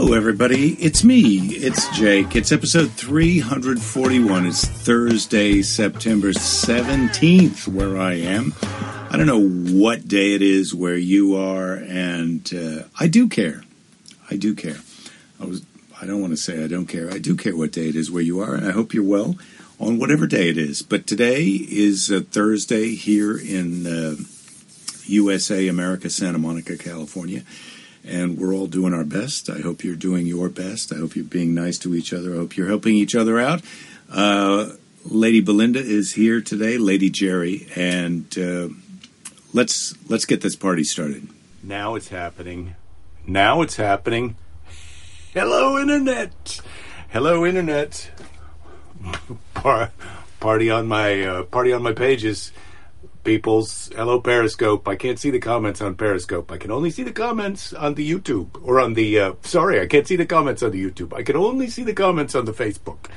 Hello, everybody. It's me. It's Jake. It's episode 341. It's Thursday, September 17th, where I am. I don't know what day it is where you are, and uh, I do care. I do care. I was. I don't want to say I don't care. I do care what day it is where you are, and I hope you're well on whatever day it is. But today is uh, Thursday here in uh, USA, America, Santa Monica, California and we're all doing our best. I hope you're doing your best. I hope you're being nice to each other. I hope you're helping each other out. Uh, Lady Belinda is here today, Lady Jerry, and uh, let's let's get this party started. Now it's happening. Now it's happening. Hello, internet. Hello, internet. Par- party on my uh, party on my pages peoples. Hello, Periscope. I can't see the comments on Periscope. I can only see the comments on the YouTube or on the. Uh, sorry, I can't see the comments on the YouTube. I can only see the comments on the Facebook.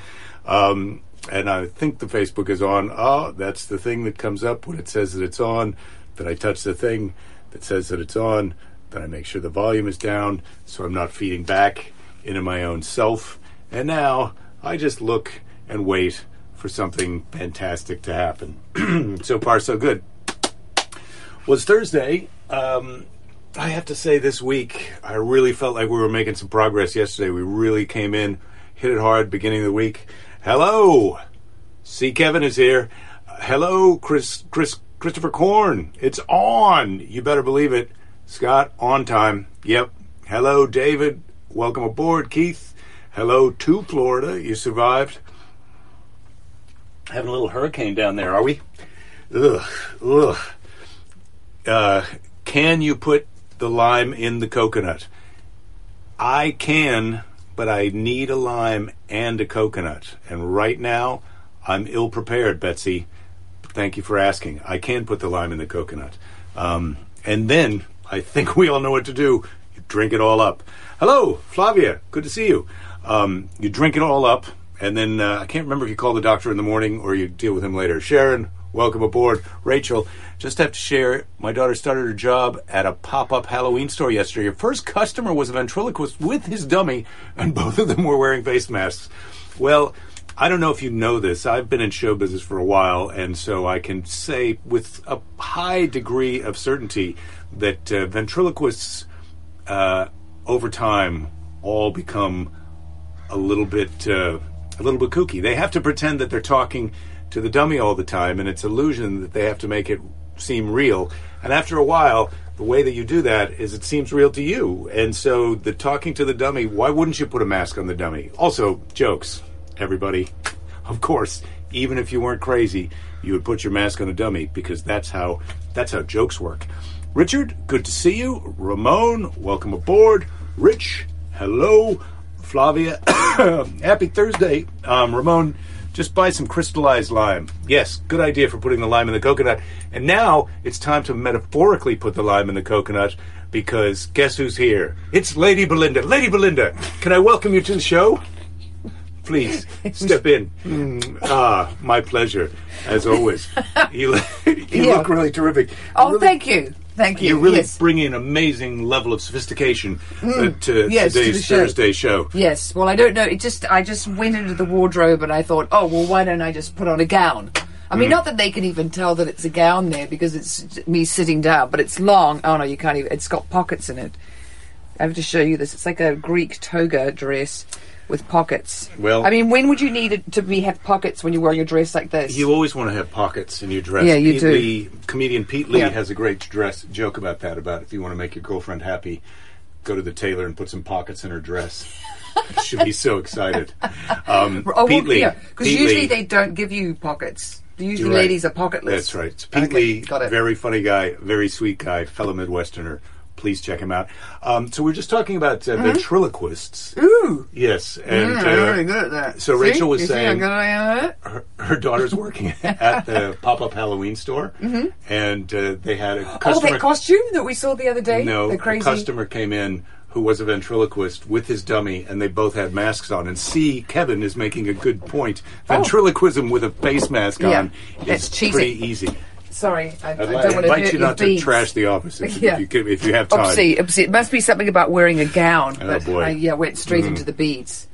Um, and I think the Facebook is on. Oh, that's the thing that comes up when it says that it's on. That I touch the thing that says that it's on. That I make sure the volume is down so I'm not feeding back into my own self. And now I just look and wait for something fantastic to happen. so far, so good. Was Thursday. Um, I have to say, this week, I really felt like we were making some progress yesterday. We really came in, hit it hard beginning of the week. Hello! See, Kevin is here. hello, Chris, Chris, Christopher Korn. It's on. You better believe it. Scott, on time. Yep. Hello, David. Welcome aboard, Keith. Hello to Florida. You survived having a little hurricane down there, are we? Ugh, ugh. Uh, can you put the lime in the coconut? I can, but I need a lime and a coconut. And right now, I'm ill prepared, Betsy. Thank you for asking. I can put the lime in the coconut. Um, and then I think we all know what to do. You drink it all up. Hello, Flavia. Good to see you. Um, you drink it all up and then uh, I can't remember if you call the doctor in the morning or you deal with him later. Sharon, welcome aboard. Rachel, just have to share. My daughter started her job at a pop up Halloween store yesterday. Your first customer was a ventriloquist with his dummy, and both of them were wearing face masks. Well, I don't know if you know this. I've been in show business for a while, and so I can say with a high degree of certainty that uh, ventriloquists, uh, over time, all become a little bit. Uh, a little bit kooky. They have to pretend that they're talking to the dummy all the time, and it's illusion that they have to make it seem real. And after a while, the way that you do that is it seems real to you. And so the talking to the dummy, why wouldn't you put a mask on the dummy? Also, jokes, everybody. Of course, even if you weren't crazy, you would put your mask on a dummy because that's how that's how jokes work. Richard, good to see you. Ramon, welcome aboard. Rich, hello. Flavia. Happy Thursday. Um, Ramon, just buy some crystallized lime. Yes, good idea for putting the lime in the coconut. And now it's time to metaphorically put the lime in the coconut because guess who's here? It's Lady Belinda. Lady Belinda, can I welcome you to the show? Please step in. Mm, ah, my pleasure, as always. You, you Yeah. look really terrific. Oh, Really- thank you. Thank you. You're really yes. bring an amazing level of sophistication uh, to yes, today's show. Thursday show. Yes. Well, I don't know. It just I just went into the wardrobe and I thought, oh well, why don't I just put on a gown? I Mm. mean, not that they can even tell that it's a gown there because it's me sitting down, but it's long. Oh no, you can't even. It's got pockets in it. I have to show you this. It's like a Greek toga dress with pockets. Well- I mean, when would you need it to be have pockets when you're wearing a dress like this? You always want to have pockets in your dress. Yeah, you Pete do. Lee, comedian Pete Lee Yeah. has a great dress joke about that. About if you want to make your girlfriend happy, go to the tailor and put some pockets in her dress. She'll be so excited. Um, Oh, Pete well, Lee. because Pete usually Lee. they don't give you pockets. Usually, right. ladies are pocketless. That's right. It's Pete Okay, Lee, got it. very funny guy, very sweet guy, fellow Midwesterner. Please check him out. Um, so we're just talking about uh, ventriloquists. Mm-hmm. Ooh. Yes, and Yeah, uh, very good at that. so See? Rachel was You see saying- good I am at her, her daughter's working at the pop-up Halloween store, and uh, they had a Mm-hmm. Oh, that costume that we saw the other day. no, the a crazy. customer came in who was a ventriloquist with his dummy, and they both had masks on. And C. Kevin is making a good point. Ventriloquism with a face mask Oh. Yeah, on that's is cheesy. pretty easy. Sorry, I, I don't want to invite you not to trash the office if, Yeah. if you, can, if you have time. Oopsie, oopsie. It must be something about wearing a gown. Oh, but boy. I, yeah, went straight into the beads.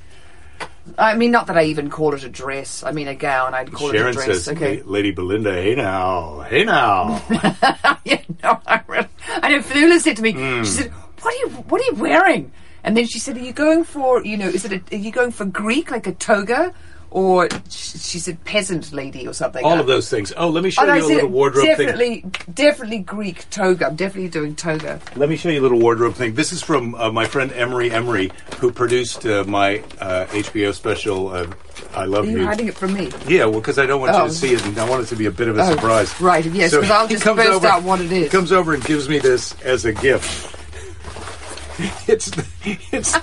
I mean, not that I even call it a dress. I mean, a gown. I'd call Sharon it a dress. says, okay. Lady Belinda, hey now, hey now. yeah, no, I really. I know. Flula said to me, Hmm. she said, "What are you? What are you wearing?" And then she said, "Are you going for? You know, is it? A, are you going for Greek, like a toga, or sh- she said peasant lady or something?" All of those things. Oh, let me show I you a little wardrobe thing. definitely, definitely Greek toga. I'm definitely doing toga. Let me show you a little wardrobe thing. This is from uh, my friend Emery Emery, who produced uh, my uh, HBO special, uh, I Love Are you You. hiding it from me? Yeah, well, because I don't want you Oh. to see it, and I want it to be a bit of a Oh, surprise. right, yes, So 'cause I'll just burst over- out what it is. He comes over and gives me this as a gift. It's it's,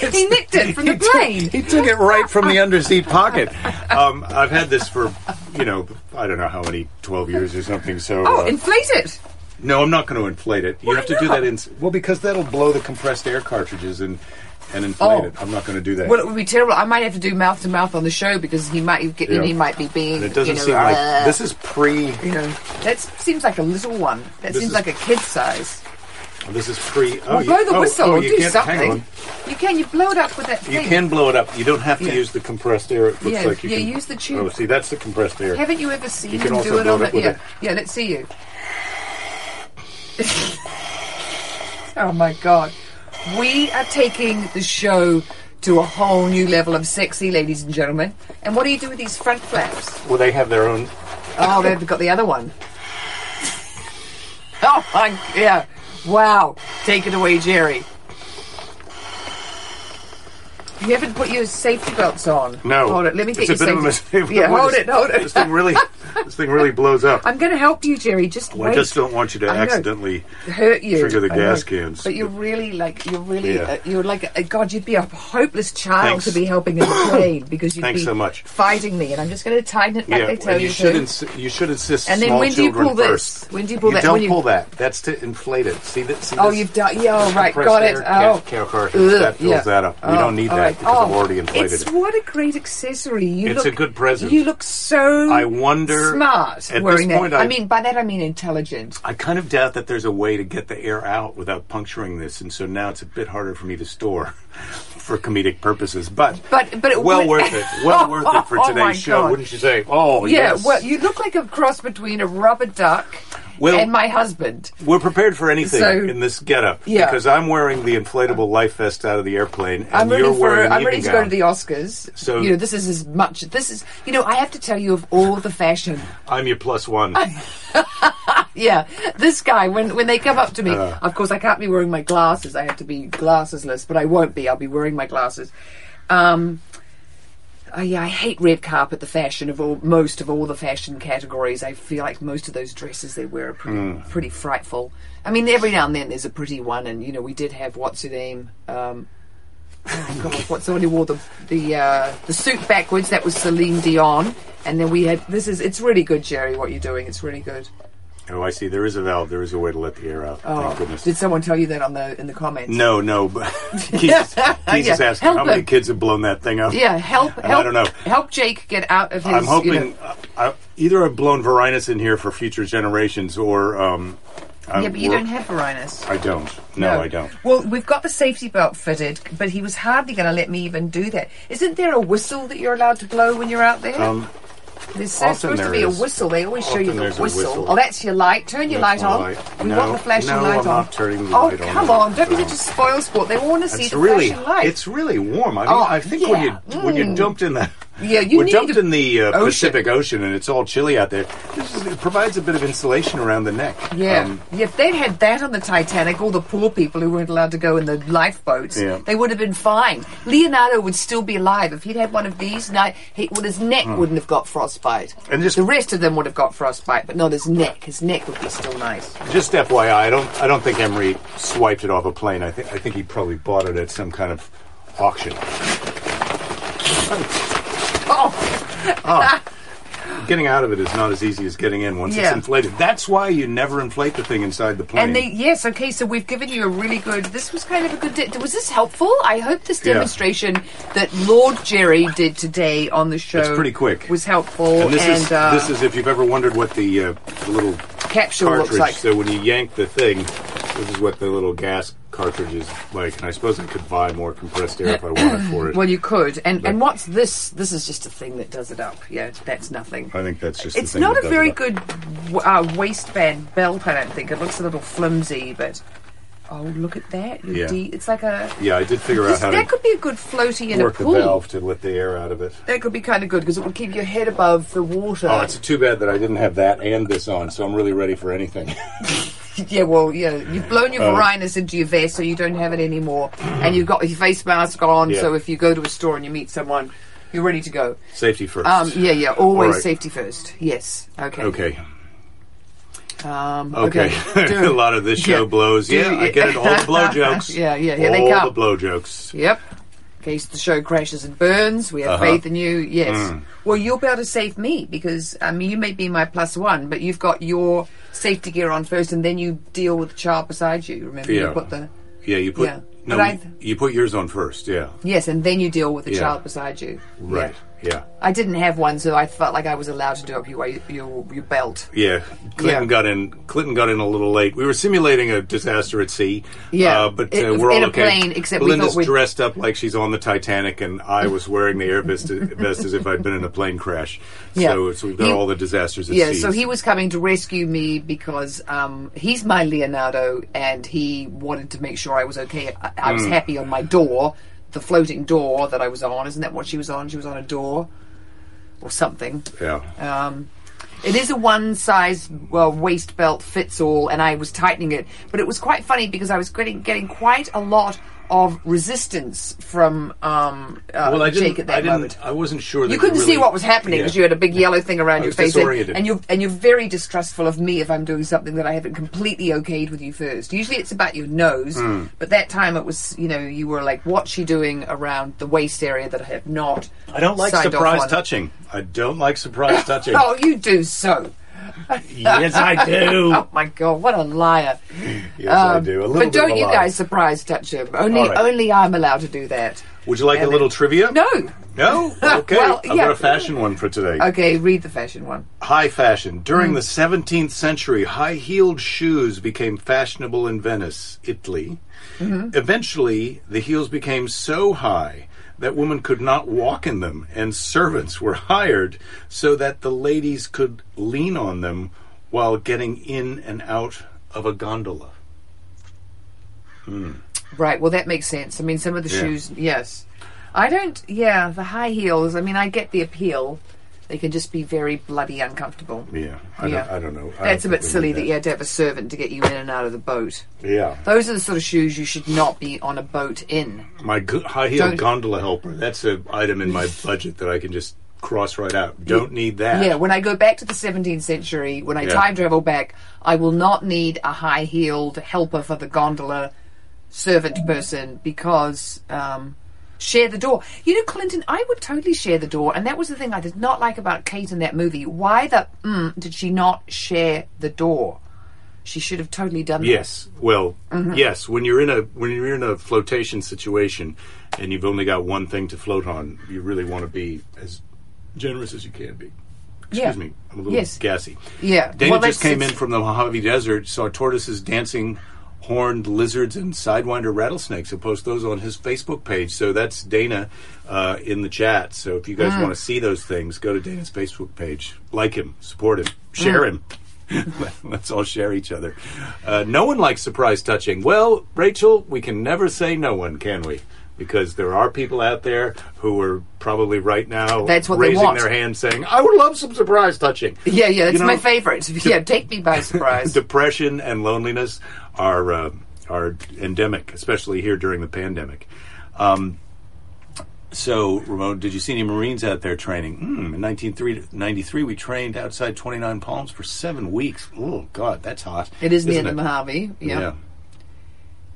it's He nicked it from the took- plane. he took it right from the underseat pocket. Um, I've had this for you know I don't know how many twelve years or something. So Oh, uh, inflate it. no, I'm not going to inflate it. You Why have to do that in well because that'll blow the compressed air cartridges and and inflate Oh. it. I'm not going to do that. Well, it would be terrible. I might have to do mouth to mouth on the show because he might get, Yeah. he might be being. and it doesn't you know, seem like uh, this is pre. You know, that seems like a little one. That seems like a kid size. Oh, this is pre. Oh, Well, you- blow the oh, whistle oh, or do something. You can. You blow it up with that thing. You can blow it up. You don't have to Yeah. use the compressed air. It looks Yeah, like you yeah, can. use the tube. Oh, see, that's the compressed air. Haven't you ever seen You can him do it on it the? Yeah, it. yeah. Let's see you. oh my god, we are taking the show to a whole new level of sexy, ladies and gentlemen. And what do you do with these front flaps? Well, they have their own. Oh, they've got the other one. Oh my, yeah. Wow. Take it away, Jerry. You haven't put your safety belts on. No, Hold it. Let me get it's your a bit of a safety. mistake. Yeah, hold it, hold it. This thing really, this thing really blows up. I'm going to help you, Jerry. Just Well, I just don't want you to I know. accidentally. hurt you. trigger the I know. gas cans. But you're really like you're really Yeah. uh, you're like uh, God. You'd be a hopeless child Thanks. to be helping in the plane because you'd Thanks be so much. fighting me, and I'm just going to tighten it like Yeah, they tell you, you should ins- you should insist. And then when do you pull this? When do you pull you that? Don't pull that. That's to inflate it. See that? Oh, you've done. Yeah, oh, right, got it. Oh, that fills that up. We Oh, don't need that right. because I've Oh, already inflated it's it. what a great accessory. You It's look, a good present. You look so. I wonder- smart at wearing this point, that. I, I- mean, by that I mean intelligent. I kind of doubt that there's a way to get the air out without puncturing this, and so now it's a bit harder for me to store for comedic purposes. But But but well worth it. Well worth it for Oh, today's my show, God. wouldn't you say? Oh Yeah, yes. well, you look like a cross between a rubber duck Well- and my husband. We're prepared for anything So- in this getup Yeah. because I'm wearing the inflatable life vest out of the airplane, and I'm ready you're for. wearing I'm ready to go to the Oscars. So- you know, this is as much. This is. You know, I have to tell you of all the fashion. I'm your plus one. Yeah, this guy. When when they come up to me, Uh. of course I can't be wearing my glasses. I have to be glassesless, but I won't be. I'll be wearing my glasses. Um. Oh yeah, I hate red carpet. The fashion of all, most of all the fashion categories. I feel like most of those dresses they wear are pretty, Hmm. pretty frightful. I mean, every now and then there's a pretty one, and you know we did have what's her name. Um, oh God, what's the one who wore the the uh, the suit backwards? That was Celine Dion. And then we had this is it's really good, Jerry. What you're doing, it's really good. Oh, I see. There is a valve. There is a way to let the air out. Oh, Thank goodness. did someone tell you that on the in the comments? No, no, but just- Yeah, asking how many him. kids have blown that thing up. Yeah, help, help. I don't know. Help Jake get out of his. I'm hoping You know, uh, I, either I've blown Varinus in here for future generations, or um, yeah, but you don't have Varinus. I don't. No, I don't. Well, we've got the safety belt fitted, but he was hardly going to let me even do that. Isn't there a whistle that you're allowed to blow when you're out there? Um, there's so supposed to be is. a whistle. They always show you the whistle. whistle. Oh, that's your light. Turn your That's light on. light. We No, want the flashing no, light I'm on. not turning the oh, light on. come on! Don't be such a spoil sport. They want to see it's the really, flashing light. it's really warm. I mean, Oh, I think when you yeah. when you're Mm. dumped in the Yeah, you we're need dumped a in the uh, ocean. Pacific Ocean and it's all chilly out there. This is, it provides a bit of insulation around the neck. Yeah. Um, yeah, if they'd had that on the Titanic, all the poor people who weren't allowed to go in the lifeboats, Yeah. they would have been fine. Leonardo would still be alive if he'd had one of these. Now, he, well, his neck wouldn't have got frostbite. Hmm. And just- the rest of them would have got frostbite, but not his neck. His neck would be still nice. just FYI, I don't I don't think Emery swiped it off a plane. I think I think he probably bought it at some kind of auction. Oh, getting out of it is not as easy as getting in once Yeah. it's inflated. That's why you never inflate the thing inside the plane. And they, yes, okay, so we've given you a really good. This was kind of a good. De- was this helpful? I hope this Yeah. demonstration that Lord Jerry did today on the show It's pretty quick. was helpful. and this is uh, this is if you've ever wondered what the, uh, the little capsule cartridge. looks like. So when you yank the thing, this is what the little gas cartridge is like. And I suppose I could buy more compressed air if I wanted for it. Well, you could. And But- and what's this? This is just a thing that does it up. Yeah, that's nothing. I think that's just. It's not a very good w- uh, waistband belt. I don't think it looks a little flimsy, but oh, look at that! Your Yeah. D, it's like a. Yeah, I did figure out how that to could be a good floaty in a work the pool. valve to let the air out of it. That could be kind of good because it would keep your head above the water. Oh, it's too bad that I didn't have that and this on, so I'm really ready for anything. Yeah, well, yeah, you've blown your varinus into your vest, so you don't have it anymore, and you've got your face mask on. Yeah. So if you go to a store and you meet someone, you're ready to go. Safety first. Um, yeah, yeah, always right. safety first. Yes. Okay. Okay. Um, Okay. okay. a lot of this show Yeah. blows. Do- Yeah, I get it. All the blow jokes. Yeah, yeah, here All they come. All the blow jokes. Yep. In case the show crashes and burns, we have Uh-huh. faith in you. Yes. Mm. Well, you'll be able to save me because I mean, you may be my plus one, but you've got your safety gear on first, and then you deal with the child beside you. Remember, you put the Yeah, you put Yeah. no, you, you put yours on first. Yeah, yes, and then you deal with the Yeah. child beside you. right. Yeah. Yeah, I didn't have one, so I felt like I was allowed to do up your your, your belt. yeah. Clinton Yeah. got in. Clinton got in a little late. We were simulating a disaster at sea. Yeah. uh, but uh, was we're all in a okay. plane, except we Belinda's thought we'd- dressed up like she's on the Titanic, and I was wearing the air vest, vest as if I'd been in a plane crash. Yeah. So, so we've got all the disasters at Yeah, sea. so he was coming to rescue me because um, he's my Leonardo, and he wanted to make sure I was okay. I, I Hmm. was happy on my door, the floating door that I was on. Isn't that what she was on? She was on a door or something. Yeah. Um, it is a one size well waist belt fits all, and I was tightening it, but it was quite funny because I was getting getting quite a lot of resistance from um, uh, well, I didn't. Jake at that I moment. I wasn't sure. That You couldn't see what was happening Yeah. because you had a big yellow thing around your face, and, and you and you're very distrustful of me if I'm doing something that I haven't completely okayed with you first. Usually it's about your nose, Hmm. but that time it was you know you were like, what's she doing around the waist area that I have not? I don't like surprise touching. I don't like surprise touching. Oh, you do so. Yes, I do. Oh my god, what a liar! Yes, I Um, do. A little but bit don't a you lie. guys surprise touch him? Only, All right. only I'm allowed to do that. Would you like a little then- trivia? No. No? Okay. Well, I've yeah. got a fashion one for today. Okay, read the fashion one. High fashion. Mm. During the 17th century, high heeled shoes became fashionable in Venice, Italy. Mm-hmm. Eventually, the heels became so high that women could not walk in them, and servants were hired so that the ladies could lean on them while getting in and out of a gondola. Hmm. Right. Well, that makes sense. I mean, some of the Yeah. shoes, yes. I don't. Yeah, the high heels. I mean, I get the appeal. They can just be very bloody uncomfortable. Yeah, I, Yeah. Don't, I don't know. I That's a don't bit silly need that you had to have a servant to get you in and out of the boat. Yeah. Those are the sort of shoes you should not be on a boat in. My go- high heel gondola helper. That's an item in my budget that I can just cross right out. Don't need that. Yeah, when I go back to the 17th century, when I Yeah. time travel back, I will not need a high heeled helper for the gondola servant person because um, share the door. You know, Clinton, I would totally share the door, and that was the thing I did not like about Kate in that movie. Why the mm, did she not share the door? She should have totally done Yes. Well, Mm-hmm. yes. When you're in a when you're in a flotation situation and you've only got one thing to float on, you really want to be as generous as you can be. Excuse Yeah. me. I'm a little Yes. gassy. Yeah. Dana Well, just came in from the Mojave Desert, saw tortoises dancing horned lizards and sidewinder rattlesnakes. He'll post those on his Facebook page. So that's Dana uh, in the chat. So if you guys Mm. want to see those things, go to Dana's Facebook page. Like him, support him, share Mm. him. Let's all share each other. Uh, no one likes surprise touching. Well, Rachel, we can never say no one, can we? Because there are people out there who are probably right now That's what raising their hand saying, I would love some surprise touching. Yeah, yeah, that's You know, my favorite. Yeah, take me by surprise. depression and loneliness are uh, are endemic, especially here during the pandemic. Um, so, Ramon, did you see any Marines out there training? Hmm, in 1993, we trained outside 29 Palms for seven weeks. Oh, God, that's hot. it is the it? Mojave. Yeah. Yeah.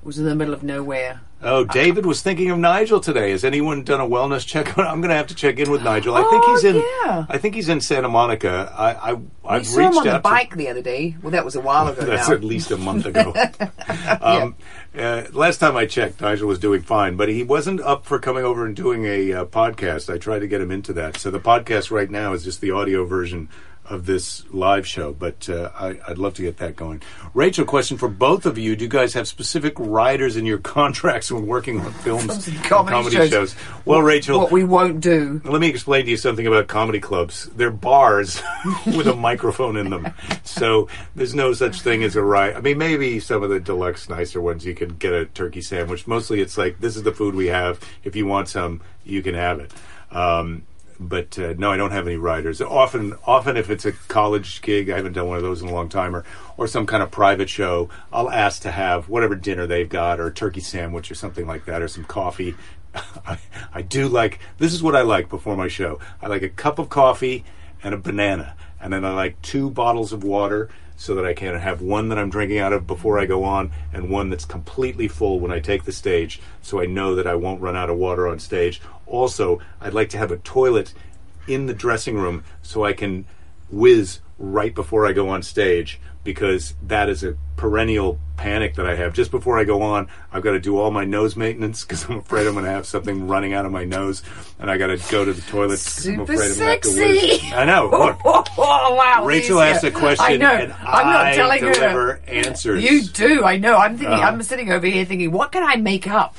Was in the middle of nowhere. Oh, David was thinking of Nigel today. Has anyone done a wellness check? I'm going to have to check in with Nigel. I think Oh, he's in. yeah. I think he's in Santa Monica. I, I I I've saw him reached on the out. to- bike the other day. Well, that was a while ago That's now. at least a month ago. um, uh, last time I checked, Nigel was doing fine, but he wasn't up for coming over and doing a uh, podcast. I tried to get him into that. So the podcast right now is just the audio version of this live show, but uh, I, I'd love to get that going. Rachel, question for both of you: Do you guys have specific riders in your contracts when working on films, and Comedy shows. Well, Rachel, what we won't do. let me explain to you something about comedy clubs. They're bars with a microphone in them. So there's no such thing as a ride. I mean, maybe some of the deluxe, nicer ones you can get a turkey sandwich. Mostly it's like, this is the food we have. If you want some, you can have it. Um, but uh, no, I don't have any riders. Often, often if it's a college gig, I haven't done one of those in a long time, or or some kind of private show, I'll ask to have whatever dinner they've got, or a turkey sandwich, or something like that, or some coffee. I, I do like this is what I like before my show. I like a cup of coffee and a banana, and then I like two bottles of water so that I can have one that I'm drinking out of before I go on, and one that's completely full when I take the stage, so I know that I won't run out of water on stage. Also, I'd like to have a toilet in the dressing room so I can whiz right before I go on stage because that is a perennial panic that I have. Just before I go on, I've got to do all my nose maintenance because I'm afraid I'm going to have something running out of my nose, and I got to go to the toilet. 'cause I'm Super afraid I'm gonna have to sexy. I know. Look, Oh, wow. Rachel Lisa. asked a question, I know. and I'm not I telling deliver her. answers. You do. I know. I'm thinking. Uh-huh. I'm sitting over here thinking, what can I make up?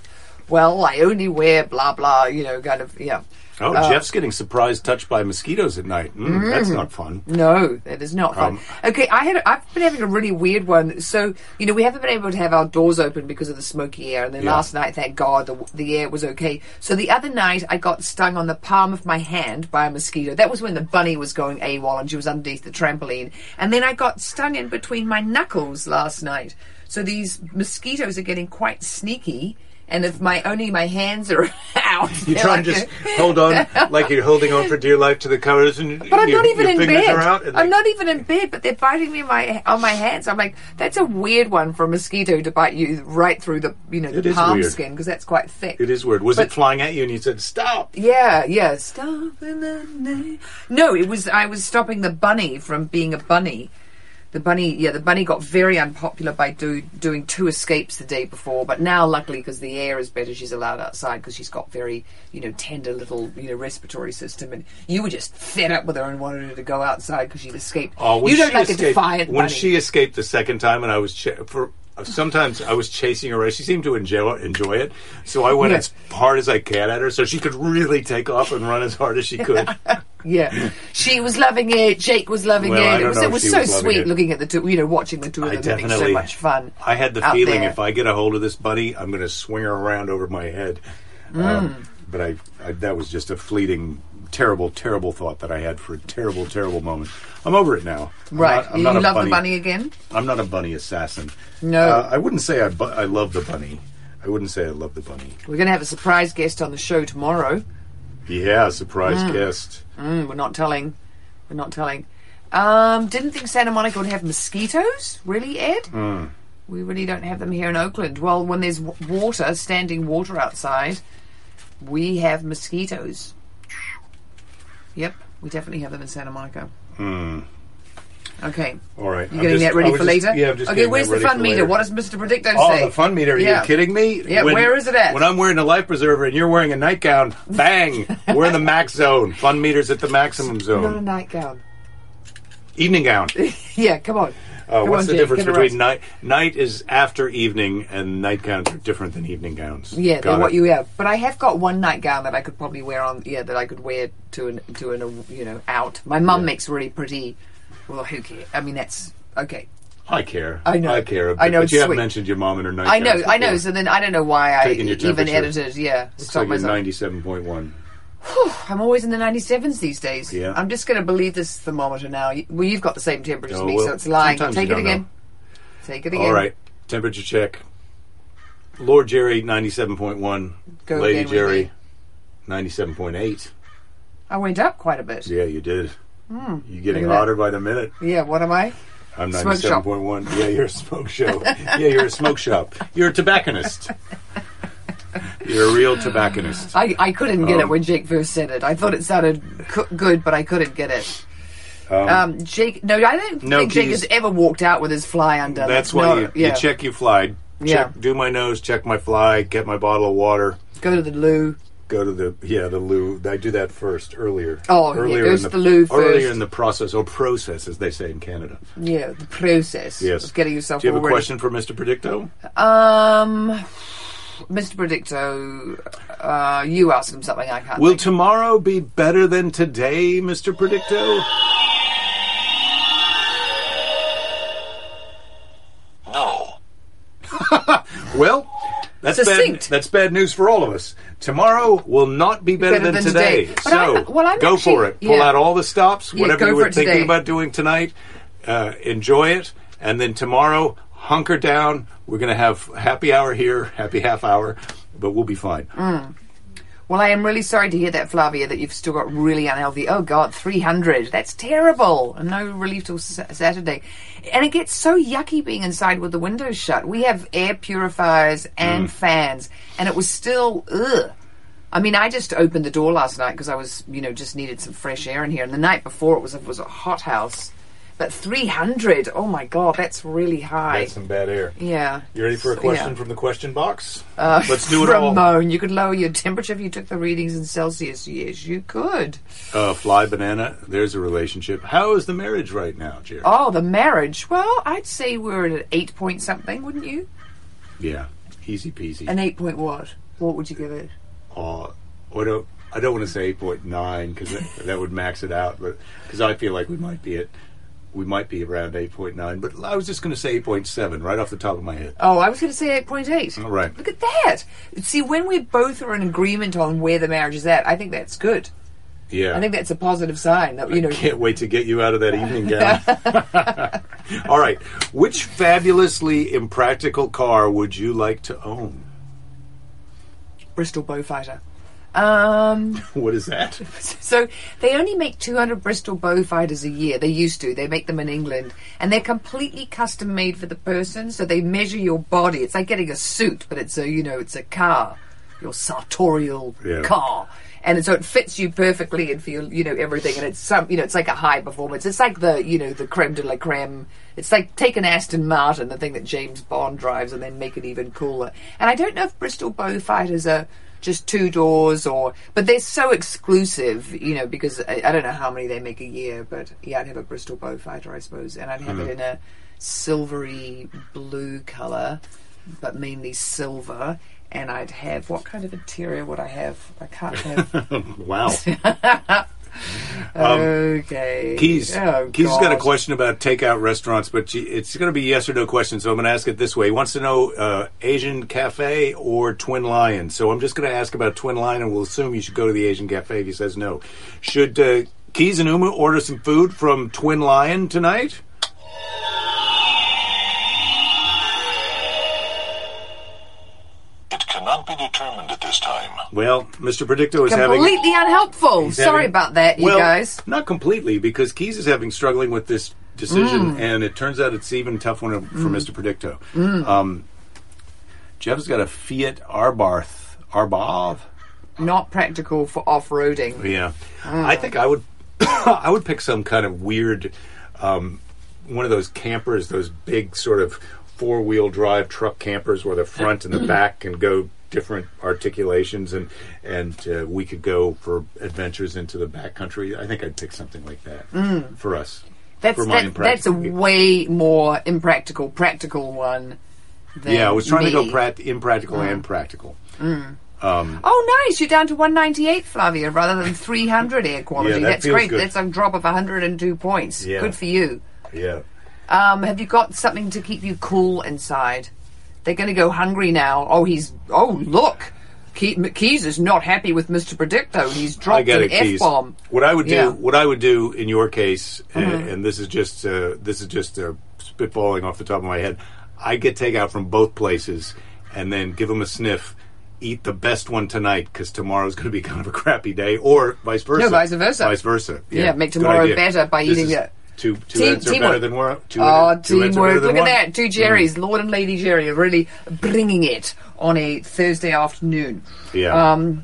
Well, I only wear blah blah. You know, kind of. Yeah. Oh, Uh, Jeff's getting surprised touched by mosquitoes at night. Mm, That's not fun. No, that is not fun. Um, okay, I had I've been having a really weird one. So you know we haven't been able to have our doors open because of the smoky air, and then Yeah. last night, thank God, the the air was okay. So the other night, I got stung on the palm of my hand by a mosquito. That was when the bunny was going AWOL and she was underneath the trampoline, and then I got stung in between my knuckles last night. So these mosquitoes are getting quite sneaky. And if my only my hands are out, You try like and just hold on like you're holding on for dear life to the covers, and But I'm your, not even in bed. I'm not even in bed, but they're biting me my on my hands. I'm like, that's a weird one for a mosquito to bite you right through the you know the palm weird. skin because that's quite thick. It is weird. Was But- it flying at you and you said stop? Yeah, yeah. Stop in the name. No, it was I was stopping the bunny from being a bunny. The bunny, yeah, the bunny got very unpopular by do, doing two escapes the day before, but now, luckily, because the air is better, she's allowed outside because she's got very, you know, tender little, you know, respiratory system. And you were just fed up with her and wanted her to go outside because she'd escaped. Oh, you don't like a defiant When bunny. she escaped the second time, and I was ch- for sometimes I was chasing her. She seemed to enjoy enjoy it, so I went Yeah. as hard as I can at her, so she could really take off and run as hard as she could. Yeah, she was loving it. Jake was loving Well, I it. It don't was, know it if was she so was loving sweet it. looking at the two, you know, watching the two of I them having so definitely much fun. I had the out feeling there. if I get a hold of this bunny, I'm going to swing her around over my head. Mm. Um, but I, I, that was just a fleeting, terrible, terrible thought that I had for a terrible, terrible moment. I'm over it now. I'm Right, not- I'm you not a love the bunny again. I'm not a bunny assassin. No. Uh, I wouldn't say I, bu- I love the bunny. I wouldn't say I love the bunny. We're going to have a surprise guest on the show tomorrow. Yeah, surprise guest. Mm, we're not telling. We're not telling. Um, didn't think Santa Monica would have mosquitoes. Really, Ed? Hmm. We really don't have them here in Oakland. Well, when there's w- water, standing water outside, we have mosquitoes. Yep, we definitely have them in Santa Monica. Okay, All right. you I'm getting just- that ready for just- later? Yeah, I'm just okay, where's the fun meter? What does Mr. Predicto Oh, say? the fun meter. Are Yeah. you kidding me? Yeah, where is it at? When I'm wearing a life preserver and you're wearing a nightgown, bang, we're in the max zone. Fun meters at the maximum zone. Not a zone. nightgown. Evening gown. yeah, come on. Uh, Come what's on, the difference get it between night? Night is after evening, and nightgowns are different than evening gowns. Yeah, Got they're what you have. But I have got one nightgown that I could probably wear on. Yeah, that I could wear to an to an you know out. My mum makes really pretty. Well, who cares? I mean, that's okay. I care. I know. I care. I know, But it's you haven't mentioned your mom and her I nightgowns. know, I know. So then I don't know why I Taking your even edited. Yeah, Looks stop like myself. ninety-seven point one. I'm always in the 97s these days. Yeah. I'm just going to believe this thermometer now. Well, you've got the same temperature as Oh, me, well, so it's lying. Take it again. know. Take it again. All right, temperature check. Lord Jerry, ninety-seven point one. Go Lady Jerry, ninety-seven point eight. I went up quite a bit. Yeah, you did. You getting hotter by the minute. Yeah, what am I? I'm Smoke ninety-seven shop. point. Yeah, you're a smoke show. yeah, you're a smoke shop. You're a tobacconist. You're a real tobacconist. I, I couldn't get it Um, when Jake first said it. I thought it sounded co- good, but I couldn't get it. Um, Jake, no, I don't No, think Jake has ever walked out with his fly under. That's why you, not- yeah. you check your fly. Yeah. Check, do my nose, check my fly, get my bottle of water, Go to the loo. Go to the yeah the loo. I do that first earlier. Oh, yeah, earlier goes in to the loo first. Earlier in the process or process, as they say in Canada. Yeah, the process Yes. of getting yourself Do you have all a question for Mr. Predicto? Um, Mr. Predicto, uh, you asked him something I can't. Will think. tomorrow be better than today, Mr. Predicto? No. Well, that's bad, that's bad news for all of us. Tomorrow will not be better, than, today. today. But So I'm- well, I'm go actually- for it. Pull yeah. out all the stops, Yeah, whatever go you for were it thinking today. about doing tonight. Uh, enjoy it, and then tomorrow hunker down. We're going to have happy hour here, happy half hour, but we'll be fine. Mm. Well, I am really sorry to hear that, Flavia, that you've still got really unhealthy. Oh, God, 300. That's terrible. And no relief till sa- Saturday. And it gets so yucky being inside with the windows shut. We have air purifiers and fans, and it was still, ugh. I mean, I just opened the door last night because I was, you know, just needed some fresh air in here. And the night before it was, it was a hot house. But 300, oh my God, that's really high. That's some bad air. yeah. You ready for a question yeah. from the question box? Uh, Let's do it all. Ramon, you could lower your temperature if you took the readings in Celsius. Yes, you could. Uh, fly banana. There's a relationship. How is the marriage right now, Jerry? Oh, the marriage. Well, I'd say we're at an eight point something, wouldn't you? Yeah, easy peasy. An eight point what? What would you give it? uh, I don't, I don't want to say eight point nine because that, that would max it out, but because I feel like we might be at, we might be around eight point nine. But I was just going to say eight point seven right off the top of my head. Oh, I was going to say eight point eight. All right. Look at that. See, when we both are in agreement on where the marriage is at, I think that's good. Yeah, I think that's a positive sign that you know. can't wait to get you out of that evening gown. All right, which fabulously impractical car would you like to own? Bristol Beaufighter. Um. What is that? So they only make 200 Bristol Beaufighters a year. They used to. They make them in England, and they're completely custom made for the person. So they measure your body. It's like getting a suit, but it's a you know it's a car, your sartorial Yeah. car, and so it fits you perfectly and for your, you know everything. And it's some you know it's like a high performance. It's like the you know the creme de la creme. It's like take an Aston Martin, the thing that James Bond drives, and then make it even cooler. And I don't know if Bristol Beaufighters are just two doors or but they're so exclusive you know because I, I don't know how many they make a year but yeah i'd have a bristol beaufighter i suppose and i'd have it hmm. in a silvery blue color but mainly silver and i'd have what kind of interior would i have i can't have Wow. okay Keys, oh, Keys has got a question about takeout restaurants, but she, it's going to be yes or no question, so I'm going to ask it this way. He wants to know uh, Asian Cafe or Twin Lion. So I'm just going to ask about Twin Lion, and we'll assume you should go to the Asian Cafe if he says no. Should uh, Keys and Uma order some food from Twin Lion tonight? Be determined at this time. Well, Mr. Predicto is having. completely unhelpful he's sorry having- about that you well, guys Not completely, because Keys is having struggling with this decision, Mm. and it turns out it's even tough one for Mr. Predicto. Um, Jeff's got a Fiat Abarth. Arbav? not practical for off-roading Yeah, I think I would. I would pick some kind of weird, um, one of those campers, those big sort of four wheel drive truck campers, where the front and the back can go different articulations, and and uh, we could go for adventures into the backcountry. I think I'd pick something like that for us. That's for that, that's a impractical- way more impractical, practical one. Than Yeah, I was trying to go me. prac- impractical and practical. Oh, nice! You're down to 198, Flavia, rather than 300 air quality. Yeah, that that's great. good. That's a drop of 102 points. Yeah. Good for you. Yeah. Um, have you got something to keep you cool inside? They're going to go hungry now. Oh, he's. Oh, look. Ke- Keys is not happy with Mr. Predicto. He's dropped an. F bomb. What I would do, Yeah. Mm-hmm. what I would do in your case, uh, and this is just uh, this is just uh, spitballing off the top of my head. I get takeout from both places, and then give them a sniff. Eat the best one tonight because tomorrow's going to be kind of a crappy day, or vice versa. No, vice versa. Vice versa. Yeah, make tomorrow better by This eating is- it. Two two Team- heads are teamwork. better than one. Two, Oh, two teamwork. better than Look at that. Two Jerrys, Lord and Lady Jerry, are really bringing it on a Thursday afternoon. Yeah, Um,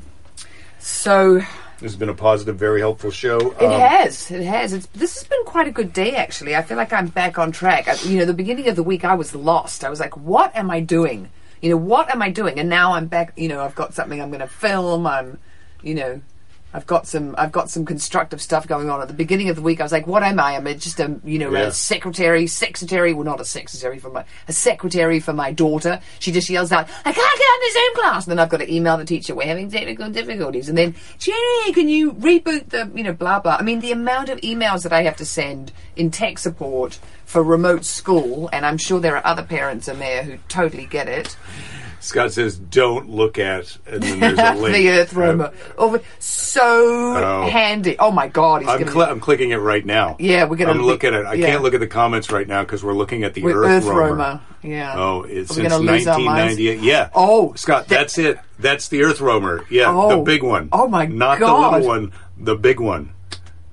so this has been a positive, very helpful show. It Um, has. It has. It's, this has been quite a good day, actually. I feel like I'm back on track. I, you know, the beginning of the week, I was lost. I was like, what am I doing? You know, what am I doing? And now I'm back. You know, I've got something I'm going to film. I'm, you know, I've got some. I've got some constructive stuff going on. At the beginning of the week, I was like, what am I? I'm just a, you know, Yeah. a secretary, secretary. Well, not a secretary for my, a secretary for my daughter. She just yells out, I can't get on the Zoom class. And then I've got to email the teacher, we're having technical difficulties. And then, Jerry, can you reboot the, you know, blah, blah. I mean, the amount of emails that I have to send in tech support for remote school, and I'm sure there are other parents in there who totally get it. Scott says, "Don't look at," and then there's a link. the Earth roamer. Uh, Oh, so Oh. handy. Oh my God. He's I'm, gonna cl- I'm clicking it right now. Yeah, we're gonna I'm looking at it. I yeah. can't look at the comments right now because we're looking at the Earth, Earth Roamer. Yeah. Oh, it's since gonna lose our minds? 1998. Yeah. Oh, Scott, that- that's it. That's the Earth Roamer. Yeah, the Oh. big one. Oh, my god. Not the little one. The big one.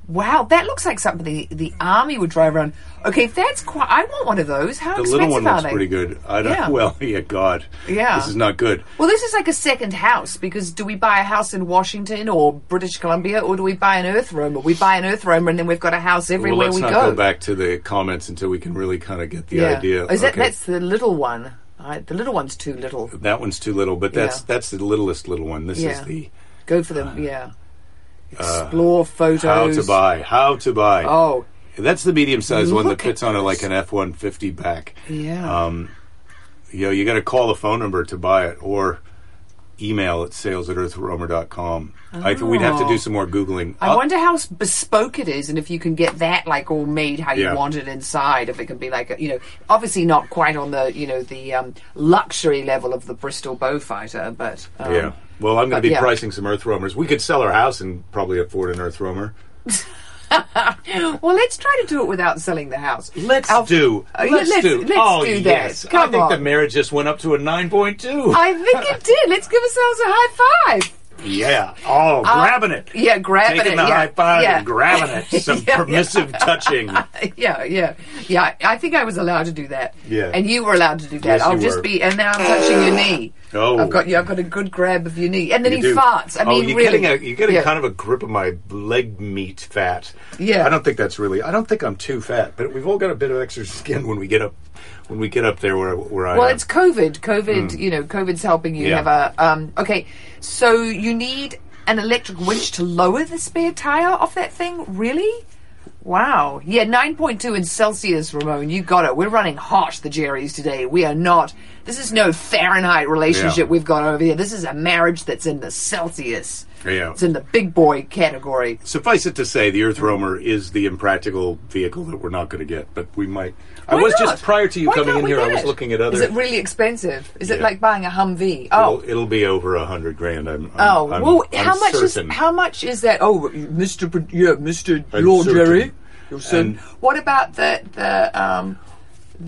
Wow, that looks like something the, the army would drive around. Okay, that's quite. I want one of those. How The expensive little one are looks they? pretty good. I don't. Yeah. Well, yeah, God. Yeah. This is not good. Well, this is like a second house because do we buy a house in Washington or British Columbia or do we buy an Earth Roamer? We buy an Earth Roamer and then we've got a house everywhere Well, let's we not go. go. back to the comments until we can really kind of get the yeah. idea. Is that Okay. that's the little one? Right, the little one's too little. that one's too little, but that's Yeah. that's the littlest little one. This is the Go for them. Yeah. Explore photos. Uh, how to buy. How to buy. Oh, That's the medium sized one that fits on a, like an F one fifty back. yeah. Um, you know, you got to call the phone number to buy it or email at sales at earthroamer.com. I think we'd have to Oh. do some more Googling. I Uh, wonder how bespoke it is, and if you can get that like all made how you Yeah. want it inside. If it can be like a, you know, obviously not quite on the you know the um, luxury level of the Bristol Beaufighter, but um, yeah. Well, I'm going to be yeah. pricing some earth roamers. We could sell our house and probably afford an earth roamer. Well, let's try to do it without selling the house. Let's Alf- do. Uh, let's, let's- do. let's oh, do that. yes. Come I think the on. marriage just went up to a 9.2. I think it did. Let's give ourselves a high five. yeah. Oh, grabbing it. Yeah, grabbing Taking it. Taking the yeah, high five yeah. and grabbing it. Some Yeah, permissive touching. yeah, yeah, yeah. I think I was allowed to do that. Yeah. and you were allowed to do that. Yes, I'll just were. be, and now I'm touching your knee. Oh. I've got you. I've got a good grab of your knee, and then You he do. farts. I oh, mean, you're really, getting a, you're getting Yeah. kind of a grip of my leg meat fat. Yeah. I don't think that's really. I don't think I'm too fat, but we've all got a bit of extra skin when we get up when we get up there where where I Well, am. it's COVID. COVID, you know, COVID's helping you. Yeah. have a. Um, okay, so you need an electric winch to lower the spare tire off that thing. Really? Wow. Yeah, nine point two in Celsius, Ramon. You got it. We're running hot, the Jerry's today. We are not. This is no Fahrenheit relationship Yeah. we've got over here. This is a marriage that's in the Celsius. Yeah. It's in the big boy category. Suffice it to say, the Earth Roamer is the impractical vehicle that we're not going to get, but we might. I was not? just prior to you Why coming in here. I was it? looking at other. Is it really expensive? Is it like buying a Humvee? Oh, It'll, it'll be over a hundred grand. I'm. I'm Oh I'm, well, how much certain. is how much is that? Oh, Mister, Pro- yeah, Mister Lord. Jerry. What about the the um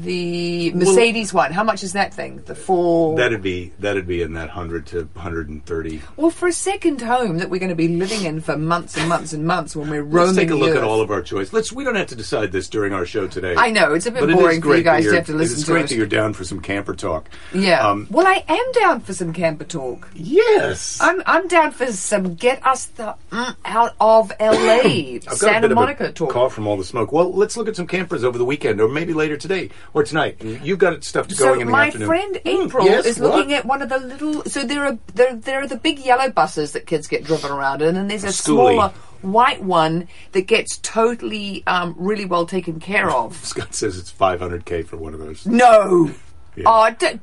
the Mercedes one? How much is that thing? The four. That'd be that'd be in that hundred to hundred and thirty. well, for a second home that we're going to be living in for months and months and months when we're roaming. Let's take a look the at all of our choice. Let's. We don't have to decide this during our show today. I know it's a bit but boring for you guys to have to listen It's to great us. that you're down for some camper talk. Yeah. Um, well, I am down for some camper talk. yes. I'm I'm down for some get us the mm, out of LA, I've got a Santa Monica talk. cough from all the smoke. Well, let's look at some campers over the weekend, or maybe later today or tonight. You've got stuff to So going in the my afternoon. friend Hmm, April yes, is what? looking at one of the little. So there are there there are the big yellow buses that kids get driven around in, and there's a Skoolie. smaller white one that gets totally um, really well taken care of. Scott says it's 500k for one of those. No. Yeah. Oh, d-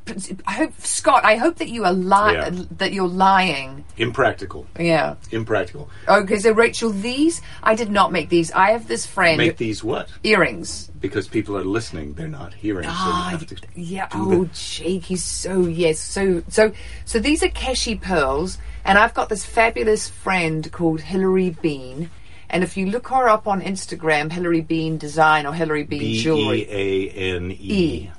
I hope Scott. I hope that you are li- Yeah. that you're lying. Impractical. Yeah. Impractical. Okay, so Rachel, these I did not make these. I have this friend Make these what? earrings. Because people are listening; they're not hearing. so Ah, have to yeah. Oh, the- Jake, he's so yes. So so so these are Keshi pearls, and I've got this fabulous friend called Hillary Bean. And if you look her up on Instagram, Hillary Bean Design or Hillary Bean B Jewelry, E A N. E.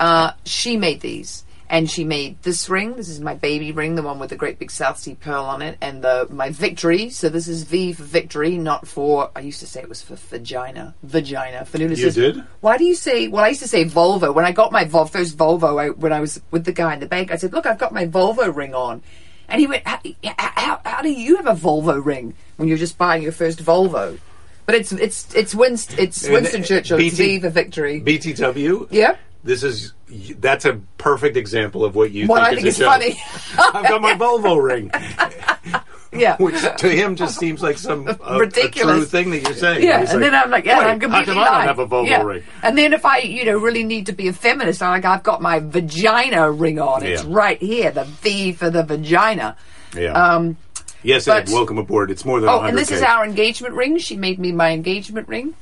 Uh, she made these, And she made this ring. This is my baby ring, the one with the great big South Sea pearl on it, and the my victory. So this is V for victory, not for. I used to say it was for vagina. Vagina. Fanula You says, did? Why do you say? Well, I used to say Volvo when I got my Vol- first Volvo. I, when I was with the guy in the bank, I said, "Look, I've got my Volvo ring on," and he went, "How, how, how do you have a Volvo ring when you're just buying your first Volvo?" But it's it's it's Winston it's And Winston Churchill. BT V for victory. BTW. yeah. This is that's a perfect example of what you What think I think is is a joke. funny. I've got my Volvo ring, Yeah. which to him just seems like some uh, a Ridiculous. true thing that you're saying. Yeah, He's and like, then I'm like, yeah, I'm completely How come I don't have a Volvo yeah. ring? And then if I, you know, really need to be a feminist, I'm like, I've got my vagina ring on. It's Yeah. right here, the V for the vagina. Yeah. Um, yes, but- welcome aboard. It's more than oh, 100 and this is our engagement ring. She made me my engagement ring.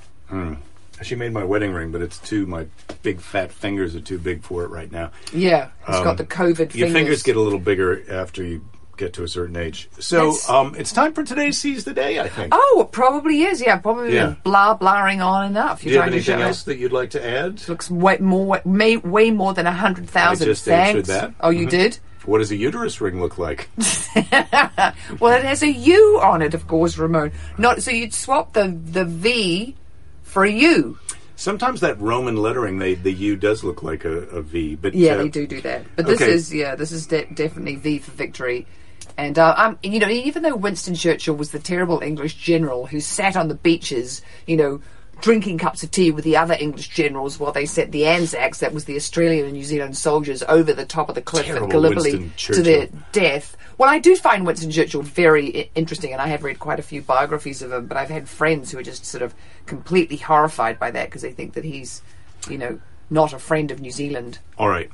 She made my wedding ring, but it's too. My big fat fingers are too big for it right now. Yeah, it's got the COVID Your fingers. fingers get a little bigger after you get to a certain age. So um, it's time for today's Seize the Day, I think. Oh, it probably is. Yeah, probably Yeah. blah blaring on enough. You're you have trying to anything else that you'd like to add? looks way more, way, way more than a hundred thousand. Just Thanks. answered that. Oh, you Mhm. did. What does a uterus ring look like? Well, it has a U on it, of course, Ramon. Not so you'd swap the the V for you. Sometimes that Roman lettering, they, the U does look like a, a V. But Yeah, uh, they do do that. But this okay. is yeah, this is de- definitely V for victory. And uh, um, you know, even though Winston Churchill was the terrible English general who sat on the beaches, you know, drinking cups of tea with the other English generals while they set the Anzacs, that was the Australian and New Zealand soldiers, over the top of the cliff Terrible at Gallipoli to their death. Well, I do find Winston Churchill very I- interesting, and I have read quite a few biographies of him. But I've had friends who are just sort of completely horrified by that because they think that he's, you know, not a friend of New Zealand. All right.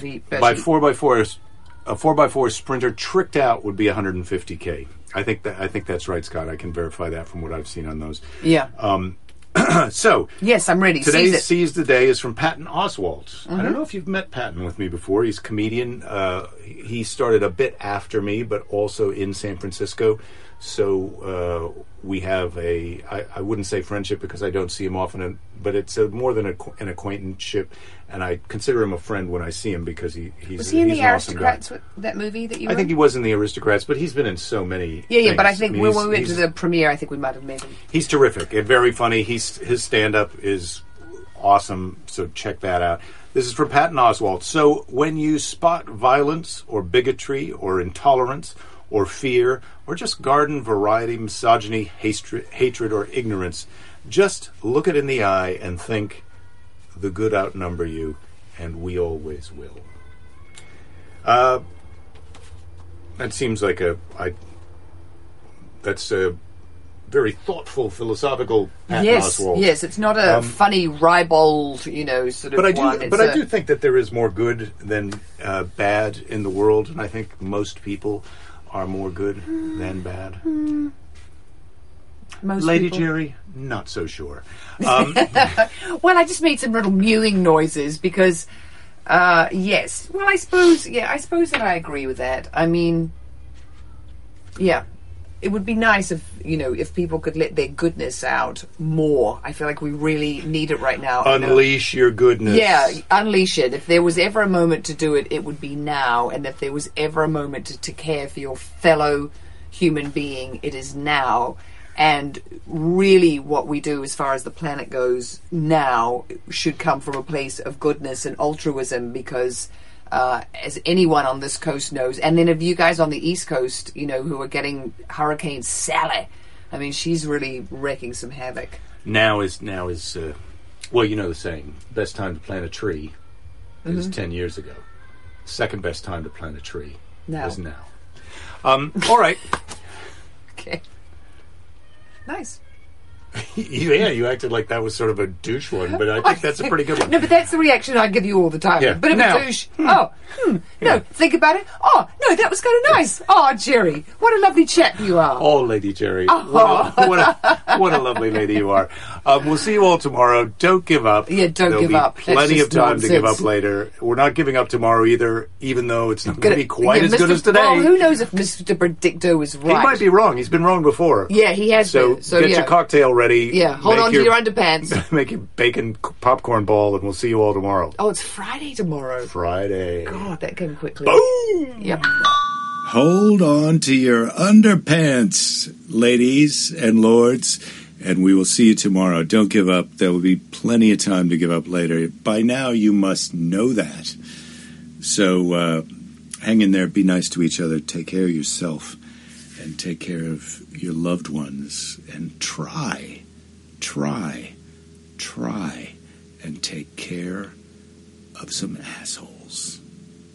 He, By 4x4, a 4x4 sprinter tricked out would be 150K. I think that I think that's right, Scott. I can verify that from what I've seen on those. Yeah. Um, So, yes, I'm ready. Today's Seize. Mm-hmm. Seize the Day is from Patton Oswalt. I don't know if you've met Patton with me before. He's a comedian. Uh, he started a bit after me, but also in San Francisco. So uh, we have a, I, I wouldn't say friendship because I don't see him often, but it's a, more than a, an acquaintanceship. And I consider him a friend when I see him because he, he's, Was he in he's the an awesome. Aristocrats, that movie that you I were think he was in the Aristocrats, but he's been in so many. Yeah, yeah, but I things. think mean, when we went to the premiere, I think we might have met him. He's terrific and very funny. He's his stand up is awesome, so check that out. This is from Patton Oswalt. So when you spot violence or bigotry or intolerance or fear or just garden variety misogyny, hatred, hatred or ignorance, just look it in the eye and think the good outnumber you and we always will. Uh that seems like a I that's a very thoughtful philosophical Patton yes, Oswalt. yes, it's not a Um, funny ribald, you know, sort of But I do, one. It's but I do think that there is more good than uh, bad in the world, and I think most people are more good than bad. most Lady people- Jerry, not so sure. Um, Well, I just made some little mewing noises because, uh, yes. Well, I suppose, yeah, I suppose that I agree with that. I mean, yeah, it would be nice if you know if people could let their goodness out more. I feel like we really need it right now. you uh, know. unleash your goodness. Yeah, unleash it. If there was ever a moment to do it, it would be now. And if there was ever a moment to, to care for your fellow human being, it is now. And really, what we do as far as the planet goes now should come from a place of goodness and altruism because. Uh, as anyone on this coast knows, and then of you guys on the east coast, you know, who are getting Hurricane Sally, I mean, she's really wreaking some havoc. Now is now is uh, well, you know the saying: best time to plant a tree is Mm-hmm. ten years ago. Second best time to plant a tree Now. is now. Um, all right. Okay. Nice. yeah, you acted like that was sort of a douche one, but I think that's a pretty good one. No, but that's the reaction I give you all the time. Yeah. Bit of Now- a douche. Oh, hmm. No, think about it. Oh, no, that was kind of nice. Oh, Jerry, what a lovely chap you are. Oh, Lady Jerry. What, a, what, a, what a lovely lady you are. Um, we'll see you all tomorrow. Don't give up. Yeah, don't There'll give be up. Plenty of just time to give up later. We're not giving up tomorrow either, even though it's not going to be quite yeah, as good as today. Well, who knows if Mr. Predicto is right? he might be wrong. He's been wrong before. Yeah, he has So, been. So get yeah. your cocktail ready. Yeah, hold Make on to your underpants. make your bacon c- popcorn ball, and we'll see you all tomorrow. Oh, it's Friday tomorrow. Friday. God, that came quickly. Boom! Yep. Hold on to your underpants, ladies and lords, and we will see you tomorrow. Don't give up. There will be plenty of time to give up later. By now, you must know that. So uh, hang in there. Be nice to each other. Take care of yourself and take care of your loved ones. And try, try, try and take care of some assholes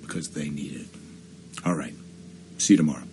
because they need it. All right. See you tomorrow.